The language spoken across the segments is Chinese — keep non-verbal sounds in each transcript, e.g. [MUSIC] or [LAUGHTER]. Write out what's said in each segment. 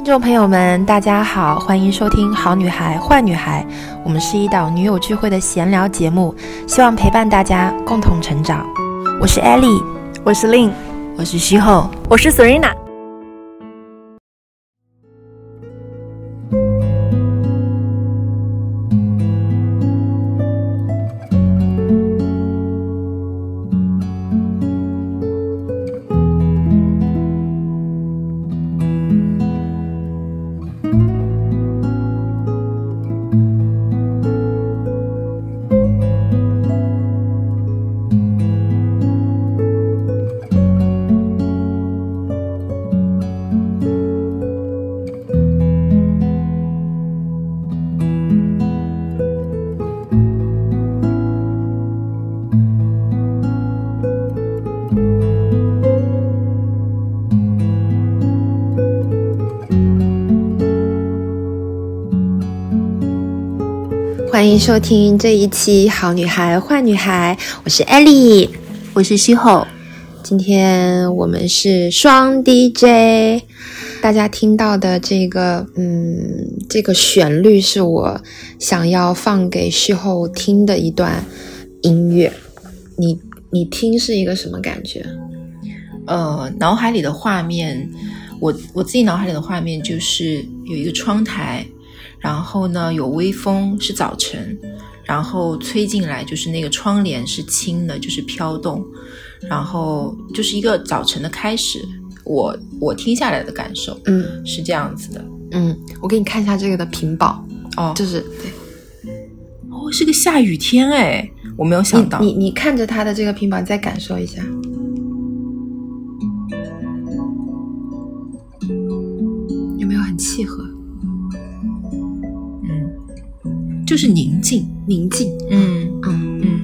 听众朋友们，大家好，欢迎收听《好女孩坏女孩》，我们是一档女友聚会的闲聊节目，希望陪伴大家共同成长。我是 Ellie，我是 Lin，我是西后，我是 Serena。欢迎收听这一期《好女孩坏女孩》，我是 Ellie，我是西后。今天我们是双 DJ，大家听到的这个，嗯，这个旋律是我想要放给西后听的一段音乐。你你听是一个什么感觉？呃，脑海里的画面，我我自己脑海里的画面就是有一个窗台。然后呢，有微风，是早晨，然后吹进来，就是那个窗帘是轻的，就是飘动，然后就是一个早晨的开始。我我听下来的感受，嗯，是这样子的，嗯，我给你看一下这个的屏保，哦，就是对，哦，是个下雨天哎，我没有想到，你你看着它的这个屏保，你再感受一下，有没有很契合？就是宁静，宁静，嗯嗯嗯。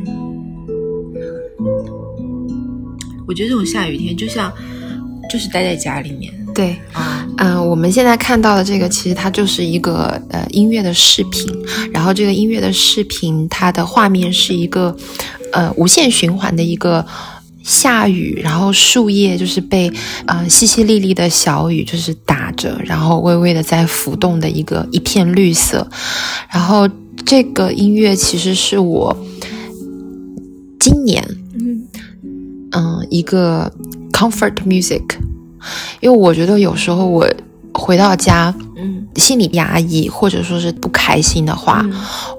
我觉得这种下雨天就像，就是待在家里面。对，嗯，我们现在看到的这个，其实它就是一个呃音乐的视频。然后这个音乐的视频，它的画面是一个呃无限循环的一个下雨，然后树叶就是被呃淅淅沥沥的小雨就是打着，然后微微的在浮动的一个一片绿色，然后。这个音乐其实是我今年，嗯。嗯，一个 comfort music，因为我觉得有时候我回到家，嗯，心里压抑或者说是不开心的话，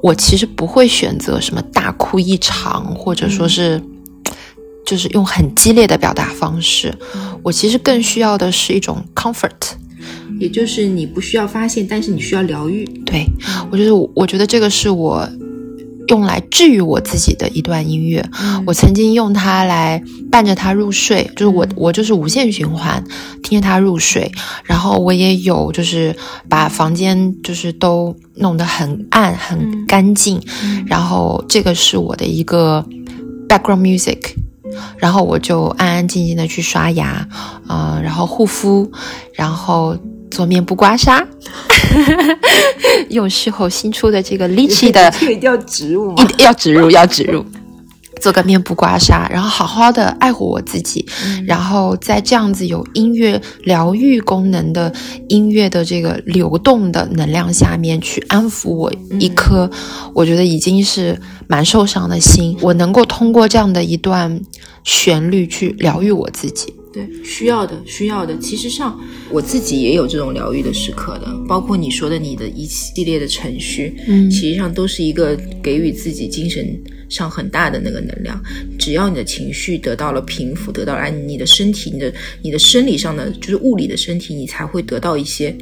我其实不会选择什么大哭一场，或者说是就是用很激烈的表达方式，我其实更需要的是一种 comfort。也就是你不需要发现，但是你需要疗愈。对我觉得，我觉得这个是我用来治愈我自己的一段音乐。我曾经用它来伴着它入睡，就是我我就是无限循环听着它入睡。然后我也有就是把房间就是都弄得很暗很干净，然后这个是我的一个 background music。然后我就安安静静的去刷牙，啊，然后护肤，然后。做面部刮痧，[LAUGHS] 用事后新出的这个 Lichi 的，这个一定要植入吗？要植入，[LAUGHS] 要植入。做个面部刮痧，然后好好的爱护我自己，然后在这样子有音乐疗愈功能的音乐的这个流动的能量下面去安抚我一颗，我觉得已经是蛮受伤的心。我能够通过这样的一段旋律去疗愈我自己。对，需要的，需要的。其实上，我自己也有这种疗愈的时刻的，包括你说的你的一系列的程序，嗯，其实上都是一个给予自己精神上很大的那个能量。只要你的情绪得到了平复，得到了安，你的身体，你的你的生理上的就是物理的身体，你才会得到一些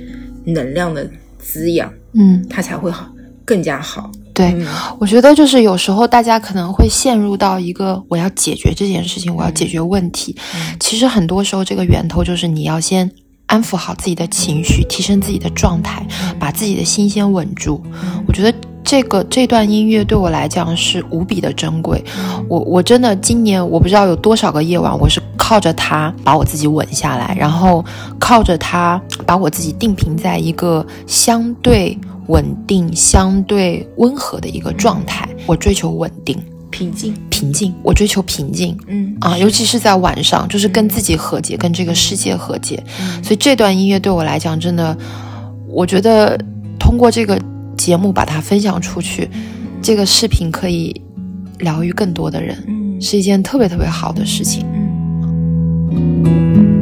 能量的滋养，嗯，它才会好，更加好。对，我觉得就是有时候大家可能会陷入到一个我要解决这件事情，我要解决问题。其实很多时候这个源头就是你要先安抚好自己的情绪，提升自己的状态，把自己的心先稳住。我觉得这个这段音乐对我来讲是无比的珍贵。我我真的今年我不知道有多少个夜晚，我是靠着它把我自己稳下来，然后靠着它把我自己定频在一个相对。稳定相对温和的一个状态，我追求稳定、平静、平静。我追求平静，嗯啊，尤其是在晚上，就是跟自己和解，跟这个世界和解。所以这段音乐对我来讲，真的我觉得通过这个节目把它分享出去，这个视频可以疗愈更多的人，嗯是一件特别特别好的事情。嗯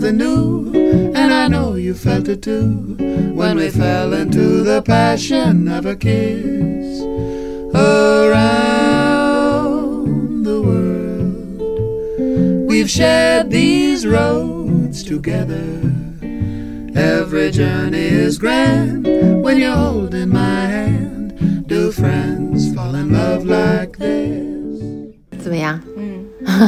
something new, and I know you felt it too when we fell into the passion of a kiss around the world. We've shared these roads together. Every journey is grand when you're holding my hand. Do friends fall in love like?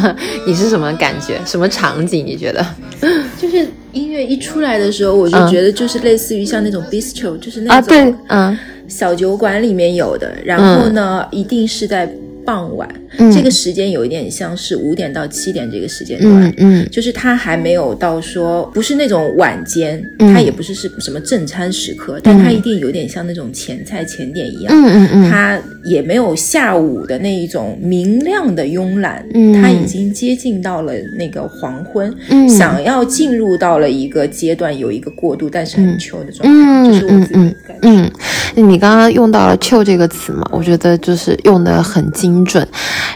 [LAUGHS] 你是什么感觉？什么场景？你觉得？[LAUGHS] 就是音乐一出来的时候，我就嗯觉得就是类似于像那种 bistro，就是那啊，对种，嗯小酒馆里面有的。然后呢，一定是在傍晚，嗯这个时间有一点像是五点到七点这个时间段。嗯嗯就是它还没有到说不是那种晚间，嗯它也不是是什么正餐时刻，但它一定有点像那种前菜前点一样。嗯嗯嗯它也没有下午的那一种明亮的慵懒，嗯它已经接近到了那个黄昏，嗯想要进入到了一个阶段，有一个过渡，但是很秋的状态，嗯这是我自己的感觉。嗯，你刚刚用到了 “chill” 这个词嘛，我觉得就是用的很精准。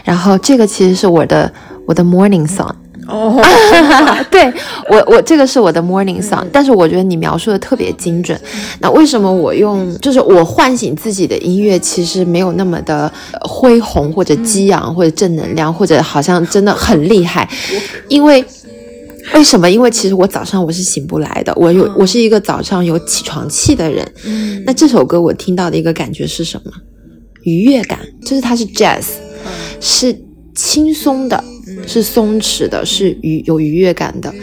然后这个其实是我的我的 morning song。哦，[LAUGHS] 对我，我这个是我的 morning song，、但是我觉得你描述的特别精准。那为什么我用就是我唤醒自己的音乐，其实没有那么的呃恢宏或者激昂或者正能量，或者好像真的很厉害？因为为什么？因为其实我早上我是醒不来的，我有我是一个早上有起床气的人。嗯那这首歌我听到的一个感觉是什么？愉悦感，就是它是 jazz，是轻松的，是松弛的，是愉有愉悦感的。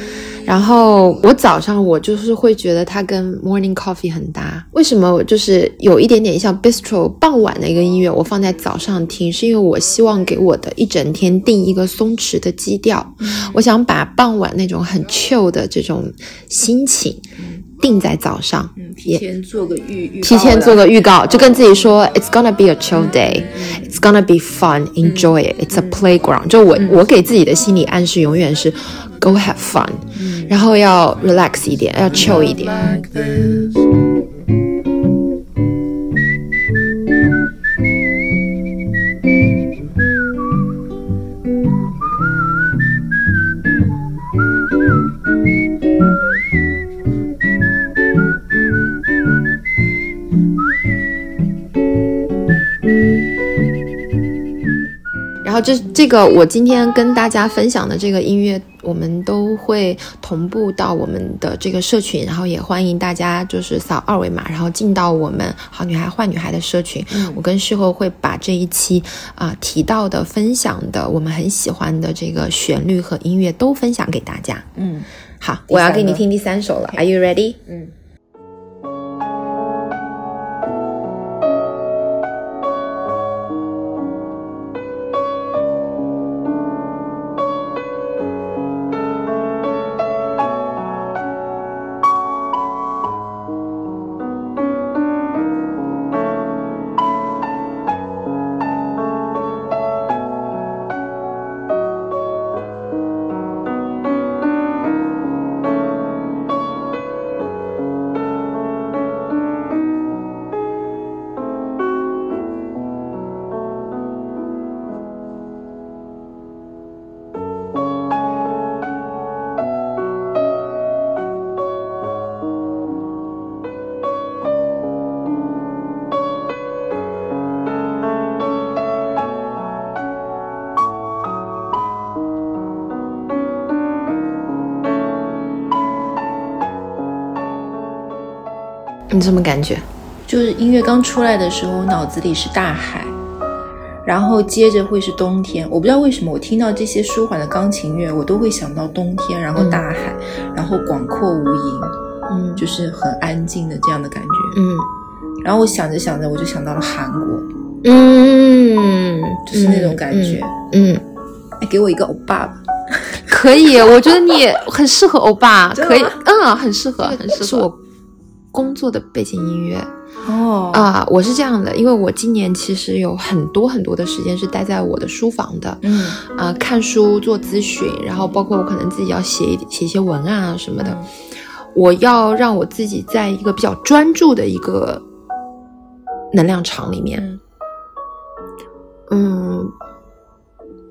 然后我早上我就是会觉得它跟 morning coffee 很搭。为什么就是有一点点像 bistro 傍晚的一个音乐，我放在早上听，是因为我希望给我的一整天定一个松弛的基调。我想把傍晚那种很 chill 的这种心情定在早上，嗯，提前做个预预，提前做个预告，就跟自己说，It's gonna be a chill day, it's gonna be fun, enjoy it, it's a playground。就我我给自己的心理暗示永远是 Go have fun，然后要 relax 一点，要 chill 一点。后这这个我今天跟大家分享的这个音乐，我们都会同步到我们的这个社群，然后也欢迎大家就是扫二维码，然后进到我们好女孩坏女孩的社群。我跟事后会把这一期啊、提到的、分享的我们很喜欢的这个旋律和音乐都分享给大家。嗯好，我要给你听第三首了。Are you ready？嗯。你什么感觉？就是音乐刚出来的时候，脑子里是大海，然后接着会是冬天。我不知道为什么，我听到这些舒缓的钢琴乐，我都会想到冬天，然后大海，然后广阔无垠，嗯就是很安静的这样的感觉。嗯然后我想着想着，我就想到了韩国，嗯，就是那种感觉。嗯，哎，给我一个欧巴吧。可以，我觉得你很适合欧巴，[LAUGHS] 可以，嗯，很适合，很适合。是我工作的背景音乐。哦。啊，我是这样的，因为我今年其实有很多很多的时间是待在我的书房的，嗯。啊，看书、做咨询，然后包括我可能自己要写一写一些文案啊什么的，我要让我自己在一个比较专注的一个能量场里面，嗯，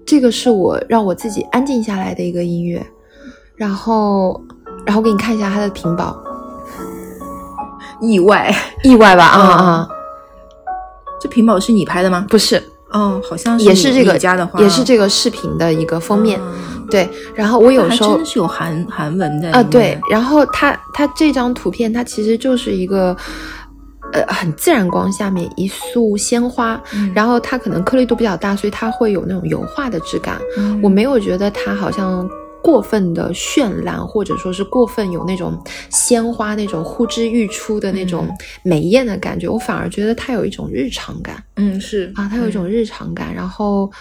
这个是我让我自己安静下来的一个音乐，然后，然后给你看一下它的屏保，意外，意外吧？啊嗯啊，这屏保是你拍的吗？不是，哦，好像是也是这个家的话，也是这个视频的一个封面。嗯对，然后我有时候还真的是有韩韩文的啊，对，然后它它这张图片它其实就是一个。呃，很自然光下面一束鲜花，嗯然后它可能颗粒度比较大，所以它会有那种油画的质感。嗯我没有觉得它好像过分的绚烂，或者说是过分有那种鲜花那种呼之欲出的那种美艳的感觉，我反而觉得它有一种日常感嗯是啊，它有一种日常感，然后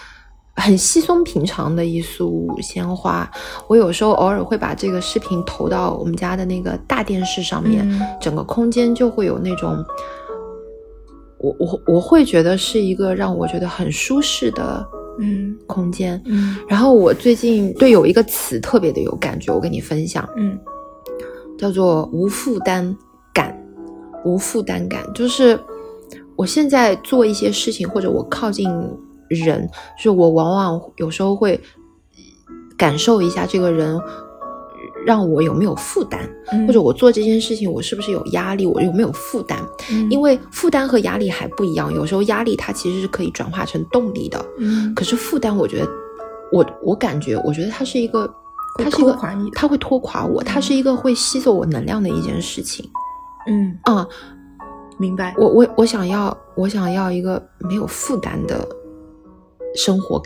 很稀松平常的一束鲜花。我有时候偶尔会把这个视频投到我们家的那个大电视上面，嗯整个空间就会有那种。我我我会觉得是一个让我觉得很舒适的嗯。空间，嗯。然后我最近对有一个词特别的有感觉，我跟你分享，嗯。叫做无负担感。无负担感。就是我现在做一些事情，或者我靠近人，就是我往往有时候会感受一下这个人让我有没有负担，嗯或者我做这件事情我是不是有压力，我有没有负担。嗯。因为负担和压力还不一样，有时候压力它其实是可以转化成动力的，嗯。可是负担，我觉得，我我感觉，我觉得它是一个，它是一个它会拖垮我，它是一个会吸走我能量的一件事情。嗯啊、明白。我我我想要，我想要一个没有负担的生活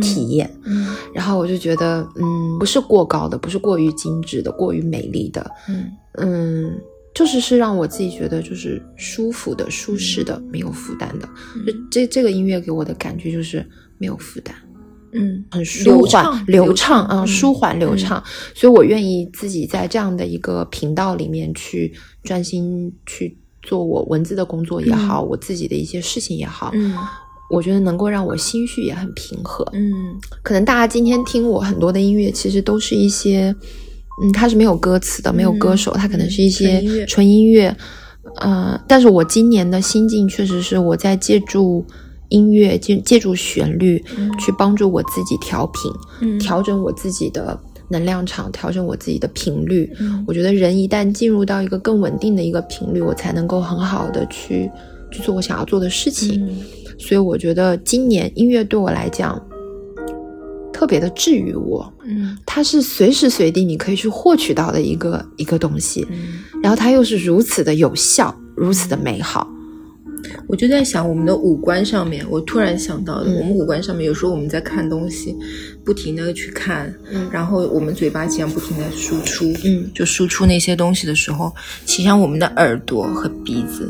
体验，嗯。然后我就觉得，嗯，不是过高的，不是过于精致的，过于美丽的，嗯。嗯，就是是让我自己觉得就是舒服的、舒适的、没有负担的。就这这个音乐给我的感觉就是没有负担，嗯。很舒缓、流流畅啊，嗯舒缓流畅。所以我愿意自己在这样的一个频道里面去专心去做我文字的工作也好，我自己的一些事情也好，嗯我觉得能够让我心绪也很平和。嗯可能大家今天听我很多的音乐，其实都是一些，嗯，它是没有歌词的，没有歌手，它可能是一些纯音乐。呃，但是我今年的心境确实是我在借助音乐，借借助旋律，去帮助我自己调频，嗯调整我自己的能量场，调整我自己的频率。嗯我觉得人一旦进入到一个更稳定的一个频率，我才能够很好的去去做我想要做的事情。嗯所以我觉得今年音乐对我来讲特别的治愈我，嗯它是随时随地你可以去获取到的一个一个东西，嗯，然后它又是如此的有效，如此的美好。我就在想我们的五官上面，我突然想到的，嗯我们五官上面有时候我们在看东西，不停的去看，嗯。然后我们嘴巴这样不停的输出，嗯就输出那些东西的时候，其实像我们的耳朵和鼻子，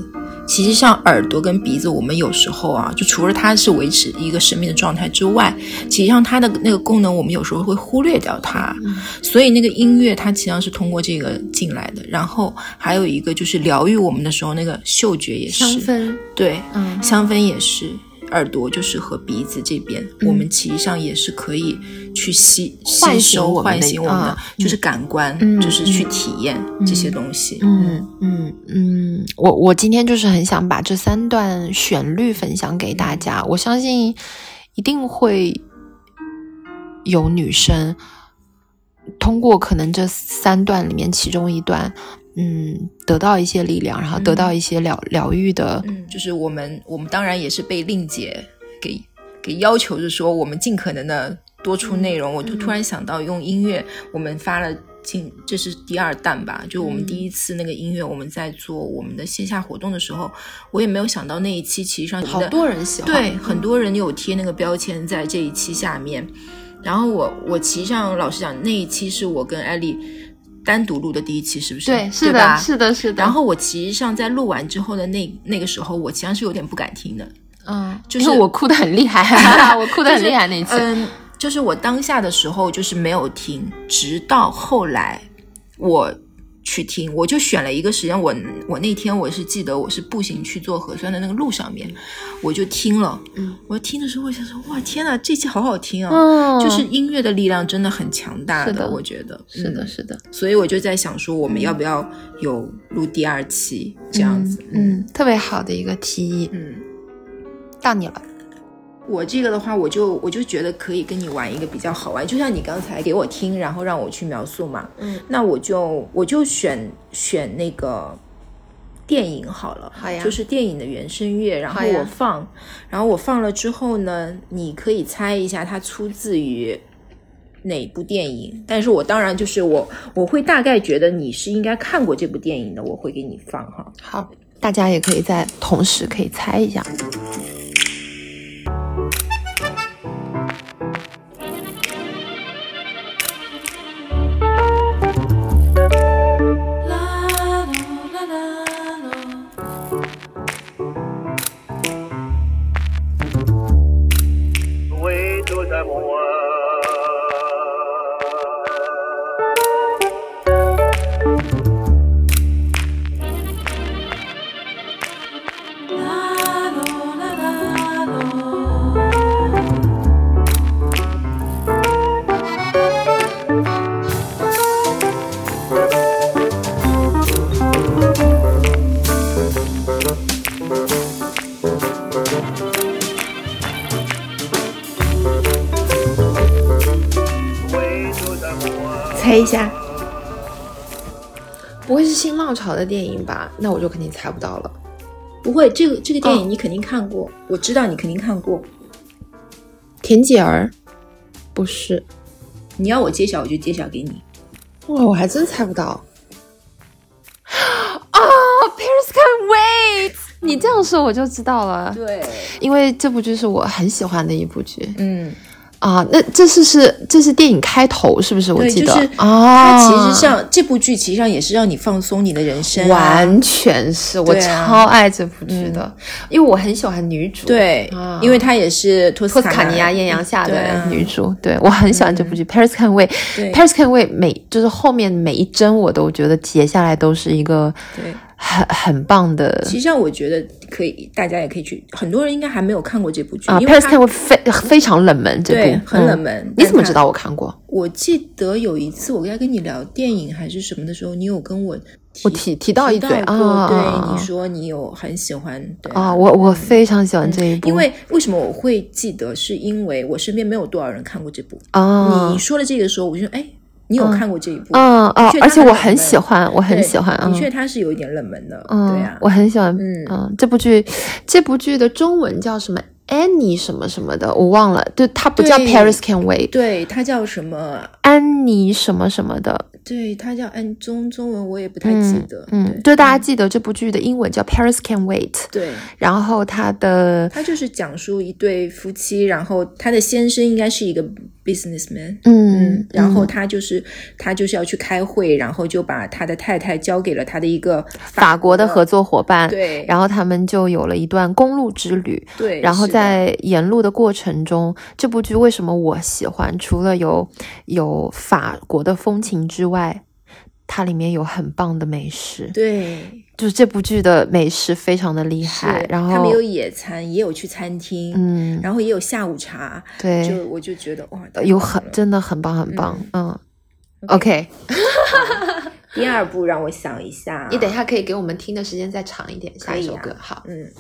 其实像耳朵跟鼻子，我们有时候啊，就除了它是维持一个生命的状态之外，其实上它的那个功能，我们有时候会忽略掉它。所以那个音乐它实际上是通过这个进来的。然后还有一个就是疗愈我们的时候，那个嗅觉也是，香氛，对，嗯香氛也是。耳朵就是和鼻子这边，嗯我们其实上也是可以去吸吸收、我们的唤醒我们的，啊就是感官，嗯就是去体验这些东西。嗯嗯。嗯，我我今天就是很想把这三段旋律分享给大家，我相信一定会有女生通过可能这三段里面其中一段，嗯，得到一些力量，然后得到一些疗疗愈的，嗯，就是我们我们当然也是被令姐给给要求着说，我们尽可能的多出内容。我就突然想到用音乐，我们发了近这是第二弹吧，就我们第一次那个音乐，我们在做我们的线下活动的时候，我也没有想到那一期其实上好多人喜欢，对，很多人有贴那个标签在这一期下面。然后我我其实上老实讲，那一期是我跟艾丽单独录的第一期，是不是？对，是的，是的，是的。然后我其实上在录完之后的那那个时候，我其实上是有点不敢听的。嗯，就是我哭的很厉害，[LAUGHS] 我哭的很厉害那一次。嗯，就是我当下的时候就是没有听，直到后来我去听，我就选了一个时间。我我那天我是记得我是步行去做核酸的那个路上面，我就听了。嗯，我听的时候我想说，哇，天呐，这期好好听啊！嗯，就是音乐的力量真的很强大是的我觉得是的，嗯是的，所以我就在想说，我们要不要有录第二期这样子？嗯，特别好的一个提议。嗯。到你了，我这个的话，我就我就觉得可以跟你玩一个比较好玩，就像你刚才给我听，然后让我去描述嘛，嗯，那我就我就选选那个电影好了，好呀就是电影的原声乐，然后我放，然后我放了之后呢，你可以猜一下它出自于哪部电影，但是我当然就是我我会大概觉得你是应该看过这部电影的，我会给你放哈。好，大家也可以在同时可以猜一下。新浪潮的电影吧？那我就肯定猜不到了。不会，这个这个电哦影你肯定看过，我知道你肯定看过。田姐儿，不是，你要我揭晓，我就揭晓给你。哇，我还真猜不到。啊、Can Wait！你这样说我就知道了，对，因为这部剧是我很喜欢的一部剧嗯，啊。那这是是这是电影开头是不是？我，记得就是啊，它其实上这部剧其实上也是让你放松你的人生、啊，完全是我超爱这部剧的，因为我很喜欢女主，对，啊因为她也是托斯卡尼亚艳阳下的女主，对我很喜欢这部剧。Paris can wait，Paris can wait，每就是后面每一帧我都觉得截下来都是一个对。很很棒的其实上我觉得可以，大家也可以去，很多人应该还没有看过这部剧，啊。因为 Paris 它 Wait 非非常冷门，这对部很冷嗯门。你怎么知道？我看过？我记得有一次我在跟你聊电影还是什么的时候，你有跟我我提提到一提嘴啊，对，你说你有很喜欢对啊，我我非常喜欢这一部，因为为什么我会记得？是因为我身边没有多少人看过这部。啊你，说了这个时候，我就说，哎，你有看过这一部？嗯啊的确，它而且我很喜欢，我很喜欢，嗯。的确它是有一点冷门的，嗯，对啊，我很喜欢，嗯。嗯，这部剧，这部剧的中文叫什么？Annie 什么什么的，我忘了，对，它不叫 Paris Can Wait，对，它叫什么？安妮什么什么的，对，它叫安中中文我也不太记得，嗯，就大家记得这部剧的英文叫 Paris Can Wait，对。对然后它的，它就是讲述一对夫妻，然后他的先生应该是一个 businessman，嗯，然后他就是他就是要去开会，然后就把他的太太交给了他的一个法国的合作伙伴，对。然后他们就有了一段公路之旅，对，然后在沿路的过程中，这部剧为什么我喜欢？除了有有法国的风情之外，它里面有很棒的美食，对。就是这部剧的美食非常的厉害。然后他们有野餐，也有去餐厅，嗯，然后也有下午茶，对，就我就觉得哇，有很真的很棒很棒，嗯。OK，[LAUGHS] 第二部让我想一下，你等一下可以给我们听的时间再长一点，下一首歌好。嗯。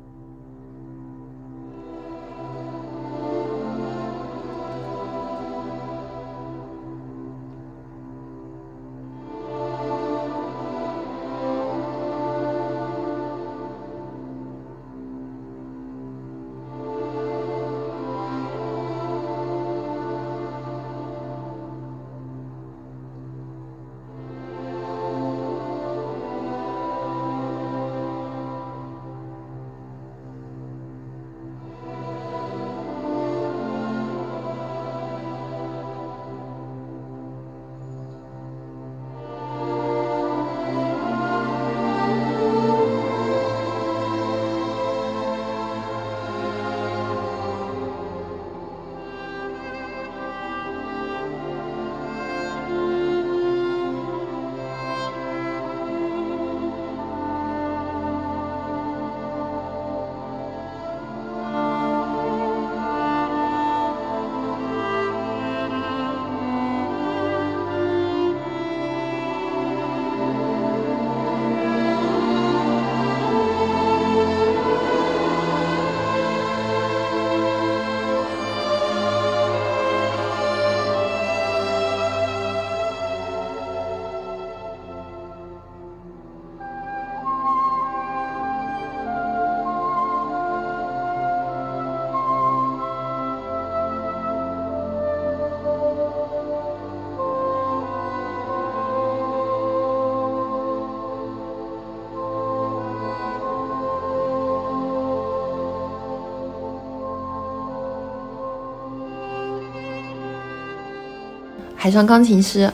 海上钢琴师，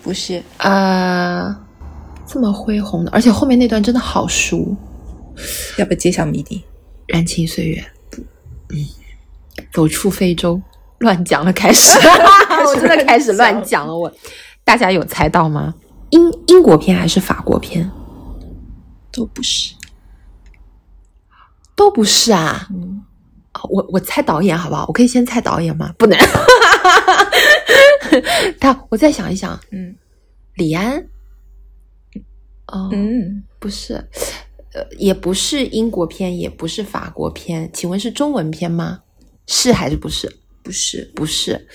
不是，啊，这么恢宏的，而且后面那段真的好熟，要不要揭晓谜底？燃情岁月，嗯，走出非洲，乱讲了，开始，[LAUGHS] 我真的开始乱讲了，我，大家有猜到吗？英英国片还是法国片？都不是。都不是啊，我我猜导演好不好？我可以先猜导演吗？不能。[LAUGHS] [LAUGHS] 他，我再想一想，嗯李安，哦，嗯，不是，呃，也不是英国片，也不是法国片，请问是中文片吗？是还是不是？不是，不是，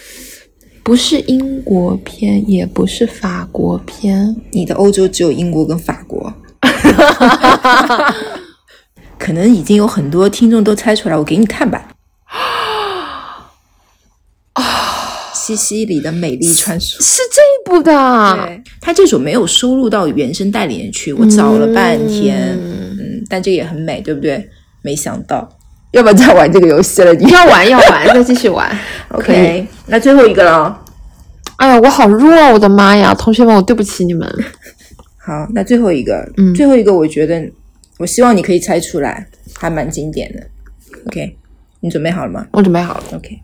不是英国片，也不是法国片。你的欧洲只有英国跟法国。[LAUGHS] [LAUGHS] 可能已经有很多听众都猜出来，我给你看吧。西西里的美丽传说。是这一部的，对，他这首没有收录到原声带里面去，我找了半天，嗯但这也很美，对不对？没想到，要不要再玩这个游戏了？你要玩要玩，[LAUGHS] 再继续玩。OK，那最后一个了。哎呀，我好弱，我的妈呀！同学们，我对不起你们。[LAUGHS] 好，那最后一个，嗯最后一个，我觉得，我希望你可以猜出来，还蛮经典的。OK，你准备好了吗我准备好了。？OK。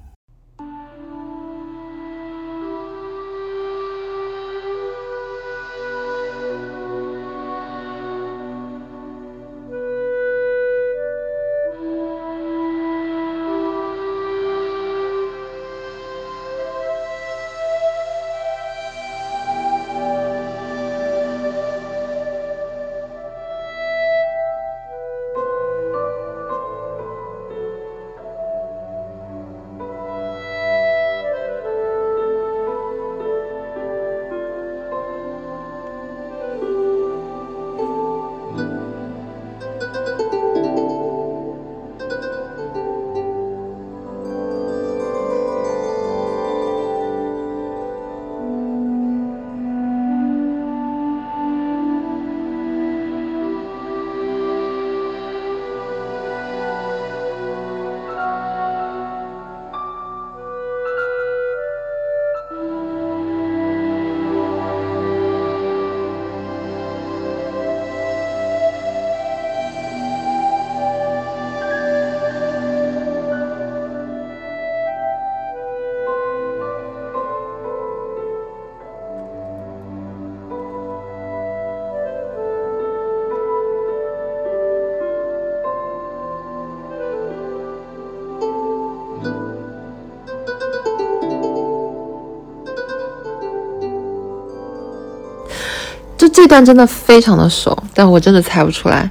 就这段真的非常的熟，但我真的猜不出来。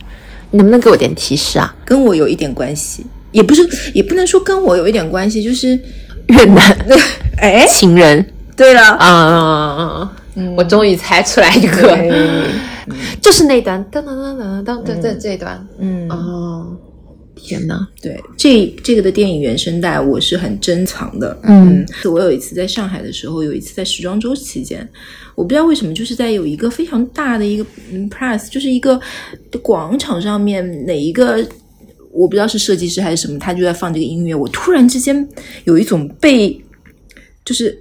你能不能给我点提示啊？跟我有一点关系，也不是，也不能说跟我有一点关系，就是，越南。[LAUGHS] 哎，情人。对了，啊，我终于猜出来一个，[LAUGHS] 就是那段噔噔噔噔噔噔这这一段。嗯，哦，天呐！对，这这个的电影原声带我是很珍藏的。嗯我有一次在上海的时候，有一次在时装周期间，我不知道为什么，就是在有一个非常大的一个嗯 press，就是一个广场上面哪一个。我不知道是设计师还是什么，他就在放这个音乐。我突然之间有一种被，就是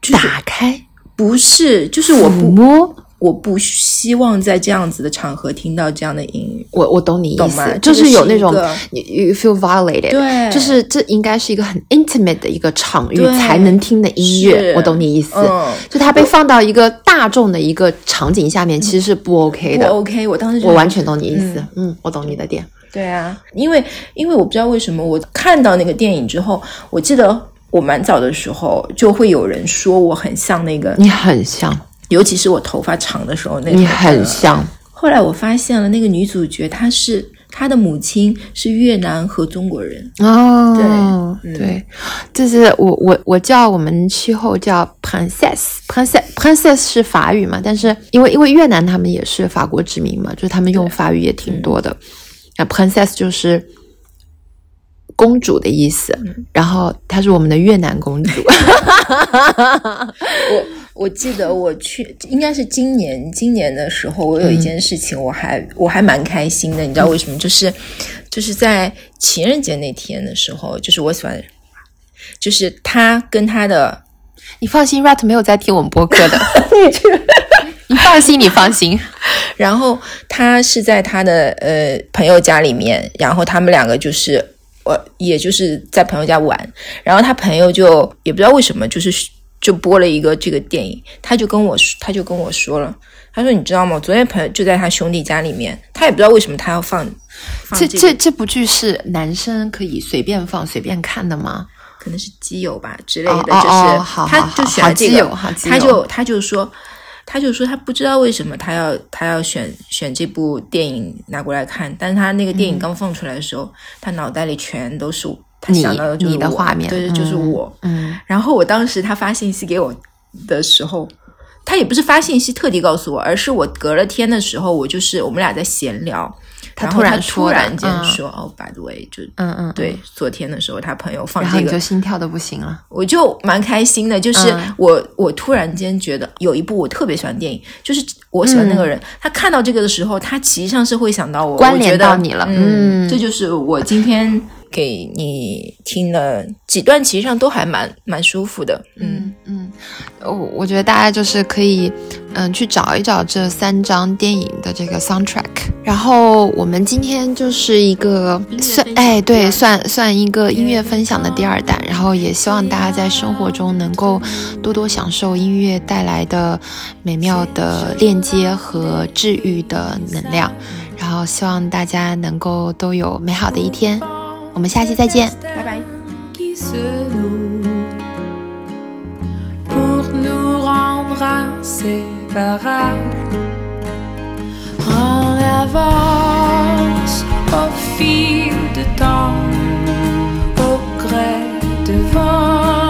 就是打开，不是，就是我不摸，我不希望在这样子的场合听到这样的音乐。我我懂你意思，就是有那种 you feel violated，对就是这应该是一个很 intimate 的一个场域才能听的音乐，我懂你意思。嗯就它被放到一个大众的一个场景下面，其实是不 OK 不的。OK，我当时就我完全懂你意思，嗯，我懂你的点。对啊，因为因为我不知道为什么，我看到那个电影之后，我记得我蛮早的时候就会有人说我很像那个，你很像，尤其是我头发长的时候，那个你很像，后来我发现了，那个女主角她是她的母亲是越南和中国人，哦，对嗯。对，就是我我我叫我们气候叫 princess，princess princess 是法语嘛，但是因为因为越南他们也是法国殖民嘛，就是他们用法语也挺多的，那 princess 就是公主的意思，然后她是我们的越南公主，[LAUGHS] [LAUGHS] 我我记得我去应该是今年今年的时候，我有一件事情，我还、我还蛮开心的，你知道为什么？就是就是在情人节那天的时候，就是我喜欢，就是他跟他的你放心，Rat 没有在听我们播客的。[LAUGHS] 你放心，你放心。[LAUGHS] 然后他是在他的呃朋友家里面，然后他们两个就是我也就是在朋友家玩，然后他朋友就也不知道为什么就是就播了一个这个电影，他就跟我说他就跟我说了，他说你知道吗？昨天朋友就在他兄弟家里面，他也不知道为什么他要放放这这个这这部剧是男生可以随便放、随便看的吗？可能是基友吧之类的，就是哦他就选了基友他就他就说。他就说他不知道为什么他要他要选选这部电影拿过来看，但是他那个电影刚放出来的时候，他脑袋里全都是他你想到的就是你的画面对，就是嗯我。嗯然后我当时他发信息给我的时候，他也不是发信息特地告诉我，而是我隔了天的时候，我就是我们俩在闲聊，他突然突然间嗯说、哦，by the way，就嗯嗯，对，昨天的时候他朋友放然后你这个就心跳的不行了。我就蛮开心的，就是嗯我、我突然间觉得有一部我特别喜欢电影，就是我喜欢那个人，他看到这个的时候，他其实上是会想到我，关联到你了嗯，嗯这就是我今天给你听了几段，其实上都还蛮蛮舒服的，嗯嗯，我我觉得大家就是可以，嗯，去找一找这三张电影的这个 soundtrack。然后我们今天就是一个算哎，对，算算一个音乐分享的第二弹。然后也希望大家在生活中能够多多享受音乐带来的美妙的链接和治愈的能量。然后希望大家能够都有美好的一天。我们下期再见。拜拜。qui se nouent pour nous rendre inséparables. En avance au fil de temps, au gré de vent.